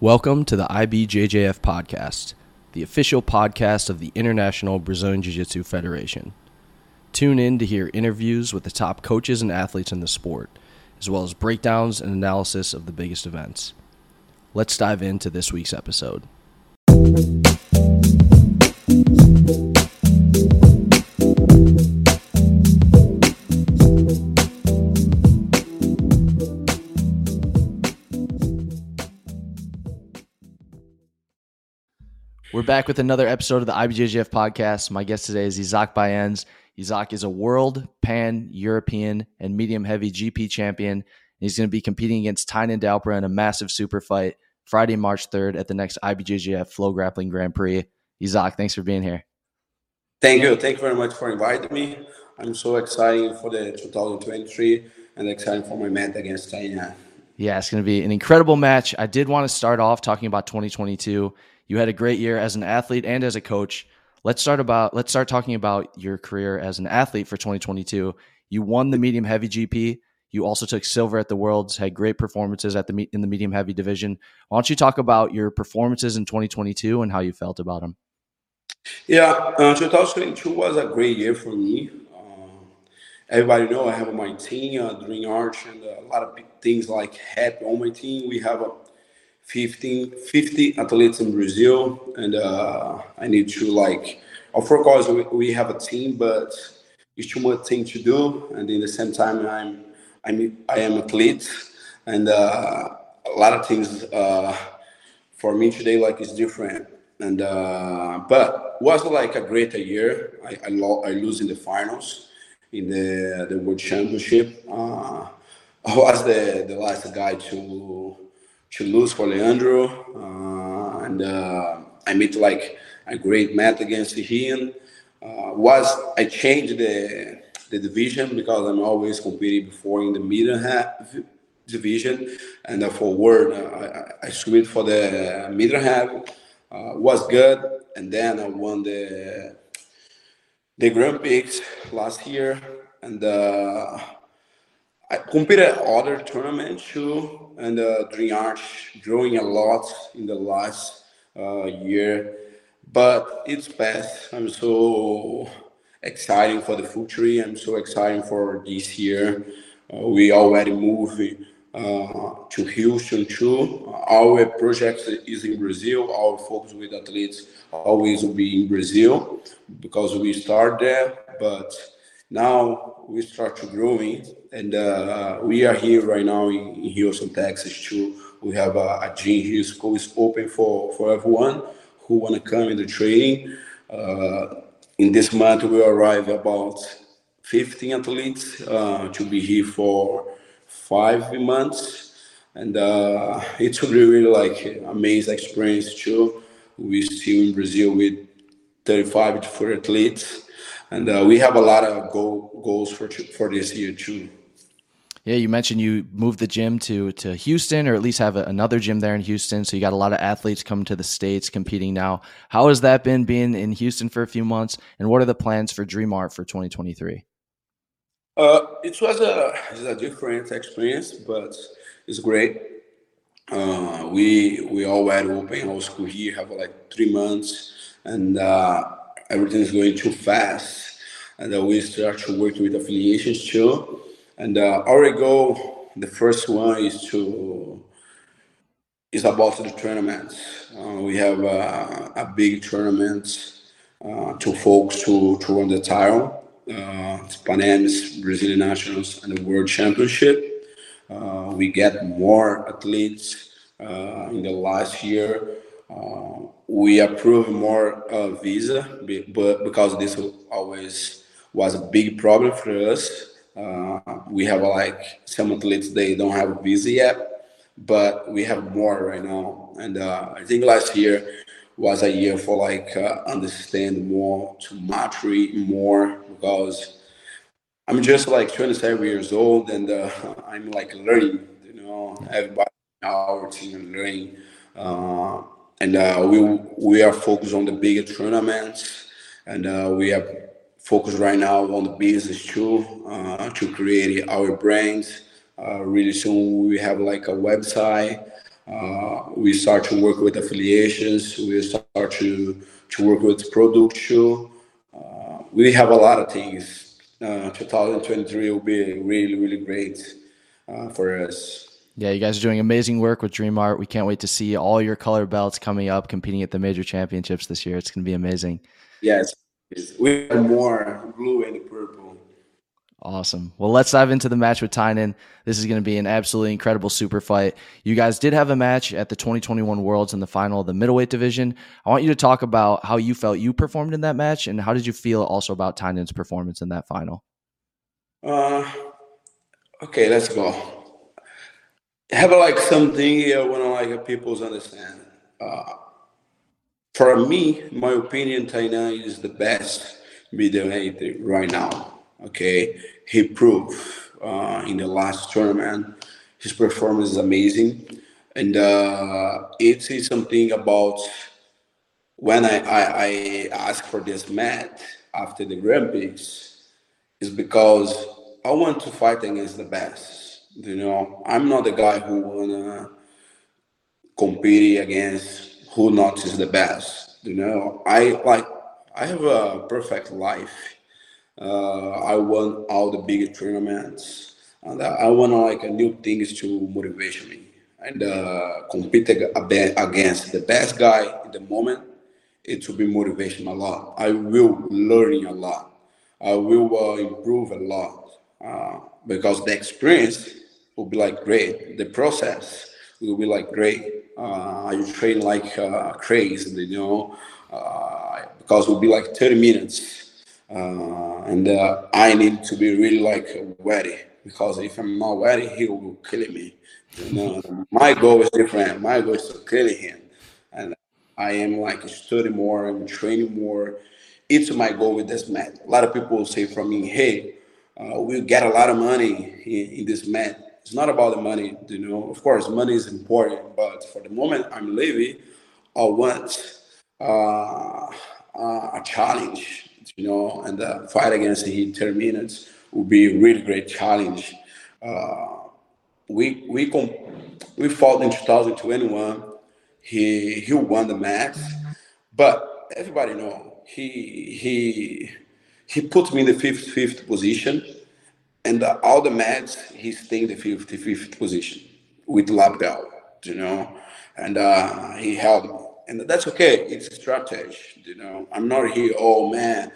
Welcome to the IBJJF podcast, the official podcast of the International Brazilian Jiu Jitsu Federation. Tune in to hear interviews with the top coaches and athletes in the sport, as well as breakdowns and analysis of the biggest events. Let's dive into this week's episode. We're back with another episode of the IBJJF podcast. My guest today is Isaque Bahiense. Isaque is a world, pan, European, and medium heavy GP champion. He's going to be competing against Tainan Dalpra in a massive super fight Friday, March 3rd at the next IBJJF FloGrappling Grand Prix. Isaque, thanks for being here. Thank you. Thank you very much for inviting me. I'm so excited for the 2023 and excited for my match against Tainan. Yeah, it's going to be an incredible match. I did want to start off talking about 2022. You had a great year as an athlete and as a coach. Let's start about let's start talking about your career as an athlete for 2022. You won the medium heavy GP. You also took silver at the Worlds, had great performances at the in the medium heavy division. Why don't you talk about your performances in 2022 and how you felt about them? Yeah, uh, 2022 was a great year for me. Uh, everybody know I have my team, uh, Dream Art, and a lot of things like happen on my team. We have a 15, 50 athletes in Brazil, and uh, I need to like, of course, we, we have a team, but it's too much thing to do, and in the same time, I'm I'm I am athlete, and uh, a lot of things uh, for me today like is different, and uh, but was like a great year. I I, lo- I lose in the finals in the the world championship. Uh, I was the the last guy to to lose for Leandro, uh, and uh, I made like a great match against him. Uh, was I changed the the division because I'm always competing before in the middle half division, and uh, for world I, I switched for the middle half. Uh, was good, and then I won the the Grand Prix last year, and uh, I competed other tournaments too, and uh, Art growing a lot in the last uh, year. But it's past. I'm so excited for the future. I'm so excited for this year. Uh, we already moved uh, to Houston too. Our project is in Brazil. Our focus with athletes always will be in Brazil because we start there. But now we start to growing and uh, we are here right now in, in Houston, Texas too. We have a, a gym here. School is open for, for everyone who want to come in the training. Uh, in this month, we arrive about 15 athletes uh, to be here for five months. And uh, it's really, really like amazing experience too. We still in Brazil with 35 to 40 athletes and uh, we have a lot of goal, goals for for this year too. Yeah, you mentioned you moved the gym to to Houston, or at least have a, another gym there in Houston. So you got a lot of athletes coming to the states competing now. How has that been being in Houston for a few months? And what are the plans for Dream Art for 2023? Uh, it was a, a different experience, but it's great. Uh, we we already open our school here, have like three months, and uh, everything is going too fast. And uh, we start to work with affiliations too. And uh, our goal, the first one is to is about the tournaments. Uh, we have uh, a big tournament uh, to folks to, to run the title. Uh, Pan Am's, Brazilian Nationals, and the World Championship. Uh, we get more athletes uh, in the last year. Uh, we approve more uh, visa, but because this always was a big problem for us. Uh, we have like some athletes they don't have a visa yet, but we have more right now. And uh, I think last year was a year for like uh, understand more to mature more because I'm just like 27 years old and uh, I'm like learning. You know, everybody our team learning. Uh, and uh, we we are focused on the bigger tournaments, and uh, we are focused right now on the business too to create our brands. really soon we have like a website. Uh, we start to work with affiliations. We start to to work with production. Uh, we have a lot of things. Uh, 2023 will be really really great uh, for us. Yeah, you guys are doing amazing work with Dream Art. We can't wait to see all your color belts coming up, competing at the major championships this year. It's going to be amazing. Yes, we have more blue and purple. Awesome. Well, let's dive into the match with Tainan. This is going to be an absolutely incredible super fight. You guys did have a match at the 2021 Worlds in the final of the middleweight division. I want you to talk about how you felt you performed in that match and how did you feel also about Tainan's performance in that final? Uh, okay, let's go have like something here when like people's understand. Uh, for me, my opinion, Tainan is the best middleweight right now. Okay, he proved uh, in the last tournament his performance is amazing, and uh, it is something about when I, I, I asked for this match after the Olympics is because I want to fight against the best you know, I'm not the guy who wanna compete against who not is the best. You know, I like I have a perfect life. Uh, I won all the big tournaments, and I want like a new things to motivate me and uh, compete against the best guy in the moment. It will be motivation a lot. I will learn a lot. I will uh, improve a lot uh, because the experience will be like great. The process will be like great. Uh, you train like uh, crazy, you know, uh, because it will be like 30 minutes. Uh, and uh, I need to be really like ready because if I'm not ready, he will kill me. You know, my goal is different. My goal is to kill him. And I am like studying more, I'm training more. It's my goal with this man. A lot of people say from me, hey, uh, we'll get a lot of money in, in this man it's not about the money, you know. Of course, money is important, but for the moment I'm living, I want uh, a challenge, you know, and the fight against the 10 minutes will be a really great challenge. Uh, we we we fought in 2021. He he won the match, but everybody know he he he put me in the fifth fifth position and the, all the matches he's staying the 55th position with lap belt, you know, and uh, he held me. And that's okay. It's strategy, you know. I'm not here. Oh man,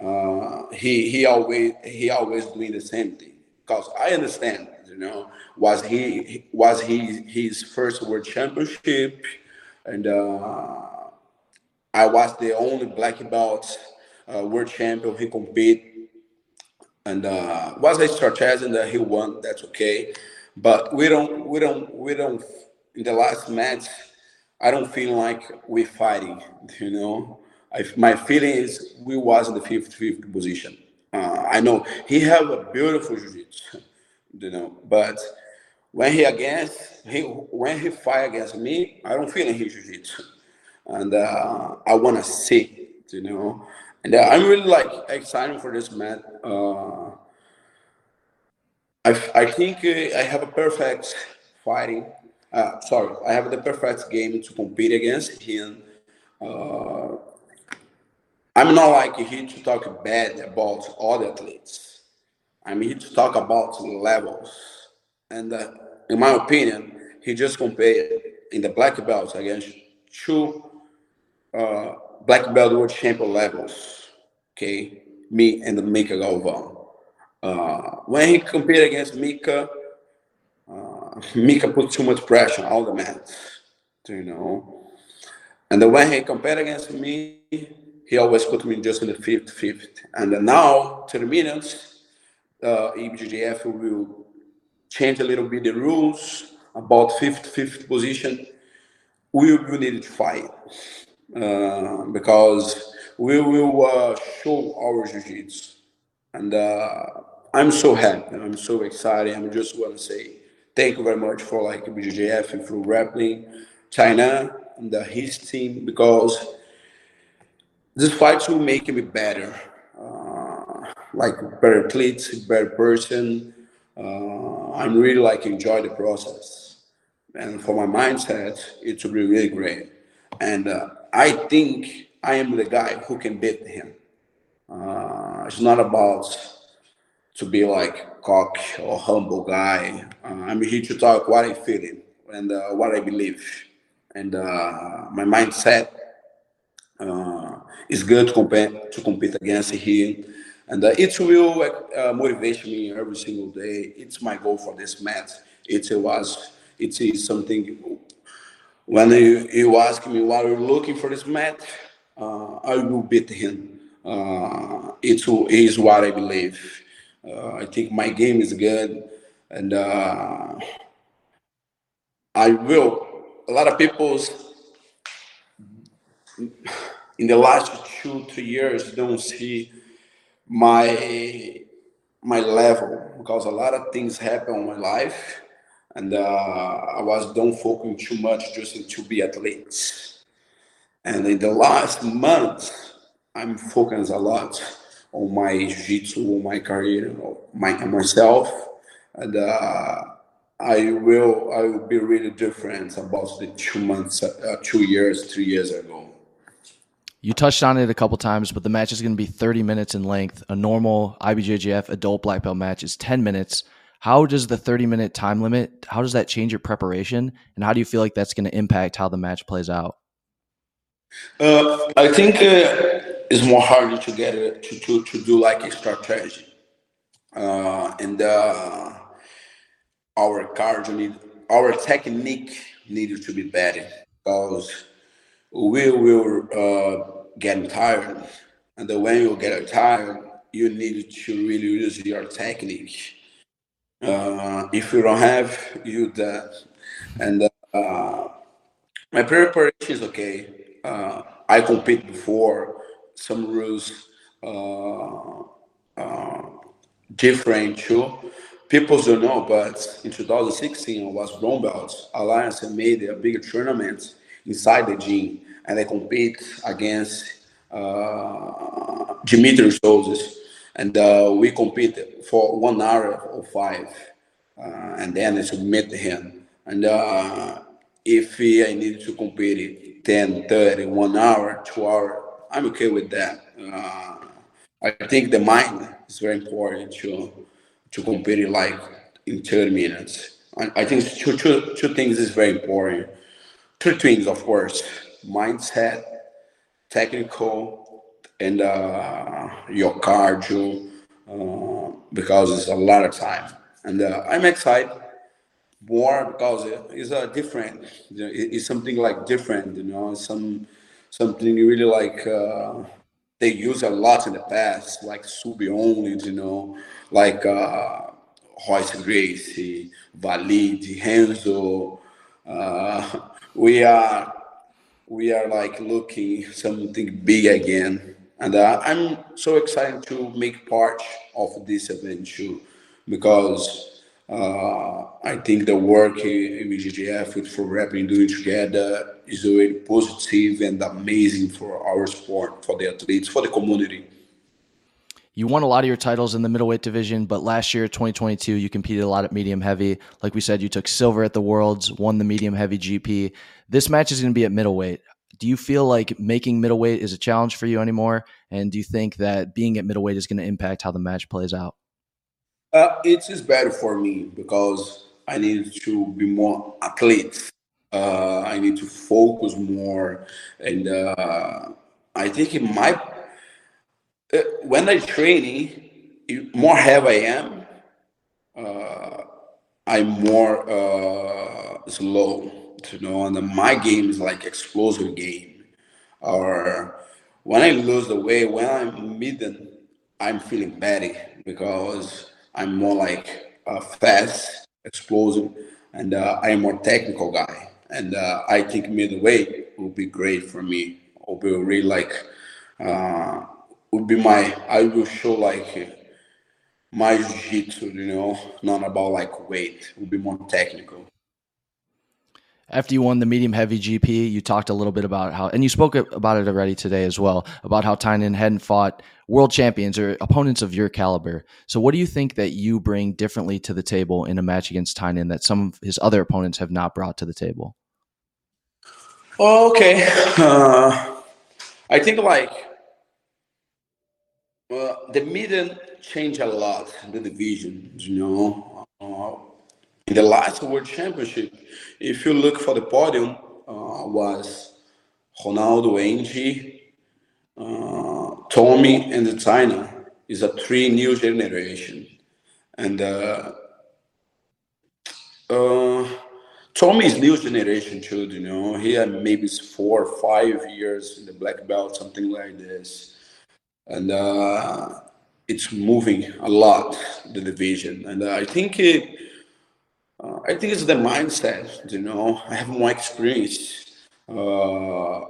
uh, he he always he always doing the same thing. Cause I understand, you know, was he was he his first world championship, and uh, I was the only black belt uh, world champion. He compete and uh, was a strategy that he won. That's okay, but we don't, we don't, we don't. In the last match, I don't feel like we're fighting. You know, I, my feeling is we was in the fifth, fifth position. Uh, I know he have a beautiful jiu-jitsu, you know, but when he against he when he fight against me, I don't feel his jiu-jitsu, and uh, I want to see, you know. And uh, I'm really like excited for this match. Uh, I, I think uh, I have a perfect fighting. Uh, sorry, I have the perfect game to compete against him. Uh, I'm not like here to talk bad about other athletes. I'm here to talk about levels. And uh, in my opinion, he just compared in the black belt against two uh, black belt world champion levels. Okay, me and Mika Galvão. Uh, when he competed against Mika, uh, Mika put too much pressure on all the men, you know. And when he compared against me, he always put me just in the fifth, fifth. And now, to the minutes, uh, IBJJF will change a little bit the rules about fifth, fifth position. We will need to fight uh, because we will uh, show our jiu-jitsu. And uh, I'm so happy. I'm so excited. I just want to say thank you very much for like BJJF and for Grappling Tainan and the, his team because this fight will make me better. Uh, like better athlete, better person. Uh, I'm really like enjoy the process. and for my mindset, it will be really great. And uh, I think I am the guy who can beat him. Uh, it's not about to be like cock or humble guy. Uh, I'm here to talk what I'm feeling and uh, what I believe. And uh, my mindset uh, is good to compete to compete against him. And uh, it will motivate me every single day. It's my goal for this match. It was it is something. When you, you ask me what are you looking for this match, uh, I will beat him. Uh, it is what I believe. Uh, I think my game is good, and uh, I will. A lot of people's in the last two three years don't see my my level because a lot of things happen in my life and uh, I was don't focusing too much just to be athletes. And in the last month, I'm focused a lot on my jiu-jitsu, on my career, my myself, and uh, I will I will be really different about the two months, uh, two years, three years ago. You touched on it a couple times, but the match is going to be 30 minutes in length. A normal IBJJF adult black belt match is 10 minutes. How does the 30 minute time limit, how does that change your preparation? And how do you feel like that's going to impact how the match plays out? Uh, I think uh, it's more harder to get it, to, to, to do like a strategy. Uh, and uh, our cardio need, our technique needed to be better because we will uh, get tired. And when you get tired, you need to really use your technique uh, if you don't have, you that. And uh, my preparation is okay. Uh, I compete before some rules uh, uh, different too. People don't know, but in 2016 I was brown belt. Alliance and made a big tournament inside the gym, and I compete against uh, Dimitri and uh, we compete for one hour or five, uh, and then I submit him. And uh, if I need to compete 10, 30, one hour, two hour, I'm okay with that. Uh, I think the mind is very important to to compete like in 30 minutes. I, I think two, two, two things is very important. Two things, of course, mindset, technical, and uh, your cardio uh, because it's a lot of time. And uh, I'm excited more because it's a different. You know, it's something like different. You know, some something really like uh, they use a lot in the past, like Subi only. You know, like uh, Royce Gracie, Valid, Renzo. Uh, we are we are like looking something big again and uh, I'm so excited to make part of this too, because uh, I think the work in BJJF with FloRap doing together is really positive and amazing for our sport, for the athletes, for the community. You won a lot of your titles in the middleweight division, but last year, 2022, you competed a lot at medium heavy. Like we said, you took silver at the Worlds, won the medium heavy GP. This match is going to be at middleweight do you feel like making middleweight is a challenge for you anymore? And do you think that being at middleweight is going to impact how the match plays out? Uh, it is better for me because I need to be more athlete. Uh, I need to focus more, and uh, I think it might. Uh, when I training, more heavy I am, uh, I'm more uh, slow you know, and my game is like explosive game. Or when I lose the weight, when I'm midden, I'm feeling bad because I'm more like a fast, explosive, and uh, I'm more technical guy. And uh, I think middleweight will be great for me. Will be really like uh, would be my. I will show like my jiu-jitsu, you know, not about like weight. Would be more technical. After you won the medium heavy GP, you talked a little bit about how, and you spoke about it already today as well, about how Tainan hadn't fought world champions or opponents of your caliber. So, what do you think that you bring differently to the table in a match against Tainan that some of his other opponents have not brought to the table? Okay, uh, I think like uh, the medium changed a lot in the division. You know, uh, in the last World Championship, if you look for the podium, uh, was Ronaldo, Angie, uh, Tommy, and the Tainan. Is a three new generation, and uh, uh, Tommy is new generation too. You know, he had maybe four or five years in the black belt, something like this, and uh, it's moving a lot the division, and uh, I think it uh, I think it's the mindset, you know. I have more experience. Uh,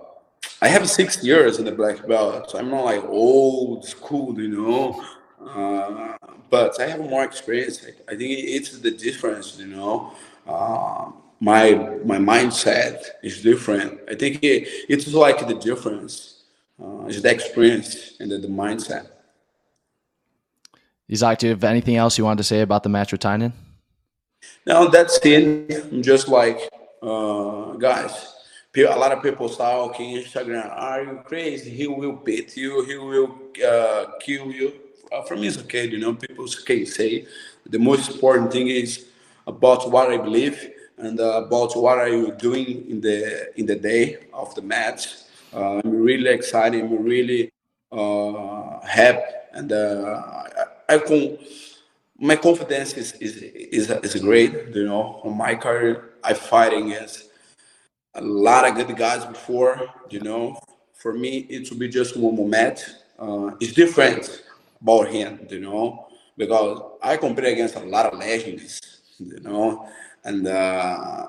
I have six years in the black belt, so I'm not like old school, you know. Uh, but I have more experience. I, I, think it's the difference, you know. Uh, my my mindset is different. I think it, it's like the difference. Uh, is the experience and the, the mindset. Isaque, do you have anything else you wanted to say about the match with Tainan? No, that's it. Just like, uh, guys, a lot of people talking on Instagram, are you crazy? He will beat you. He will uh, kill you. Uh, for me, it's okay. You know, people can say. The most important thing is about what I believe and uh, about what are you doing in the in the day of the match. Uh, I'm really excited. I'm really uh, happy, and uh, I, I can my confidence is is is, is great. You know, on my career, I fighting against a lot of good guys before. You know, for me, it will be just one moment. Uh, it's different about him. You know, because I compete against a lot of legends. You know, and uh,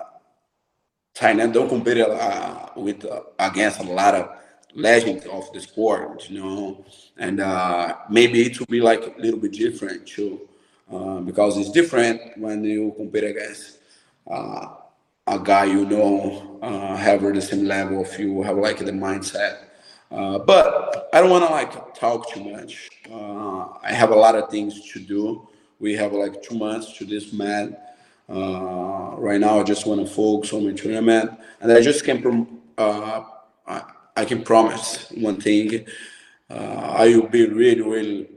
Tainan don't compete uh, with uh, against a lot of legends of the sport. You know, and uh, maybe it will be like a little bit different too uh, because it's different when you compete against uh, a guy you know uh, have the same level of you, have like the mindset. Uh, but I don't want to like talk too much. Uh, I have a lot of things to do. We have like two months to this man. right now, I just want to focus on my tournament, and I just can. Prom- I, I can promise one thing. I will be really, really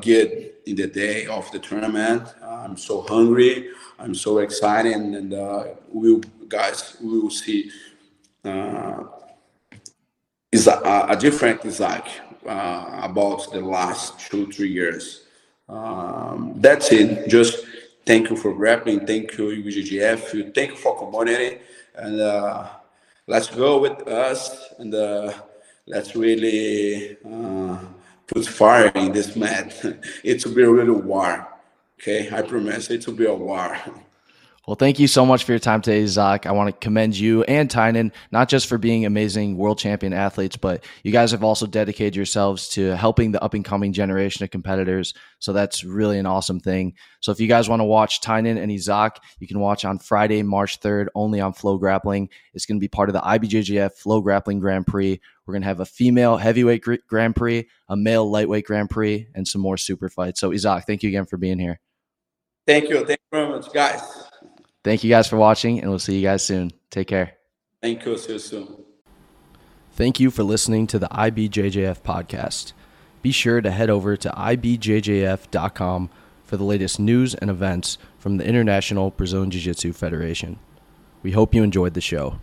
good in the day of the tournament. I'm so hungry. I'm so excited, and uh, we'll guys we will see. Uh, is a, a, different Isaque uh, about the last two three years. Um, that's it. Just thank you for grappling. Thank you UGGF. Thank you for community, and uh, let's go with us and uh, let's really put fire in this mat. It will be a real war. Okay, I promise it will be a war. Well, thank you so much for your time today, Zach. I want to commend you and Tainan, not just for being amazing world champion athletes, but you guys have also dedicated yourselves to helping the up and coming generation of competitors. So that's really an awesome thing. So if you guys want to watch Tainan and Isaque, you can watch on Friday, March 3rd, only on FloGrappling. It's going to be part of the IBJJF FloGrappling Grand Prix. We're going to have a female heavyweight Grand Prix, a male lightweight Grand Prix, and some more super fights. So, Isaque, thank you again for being here. Thank you. Thank you very much, guys. Thank you guys for watching, and we'll see you guys soon. Take care. Thank you. See you soon. Thank you for listening to the IBJJF podcast. Be sure to head over to ibjjf.com for the latest news and events from the International Brazilian Jiu Jitsu Federation. We hope you enjoyed the show.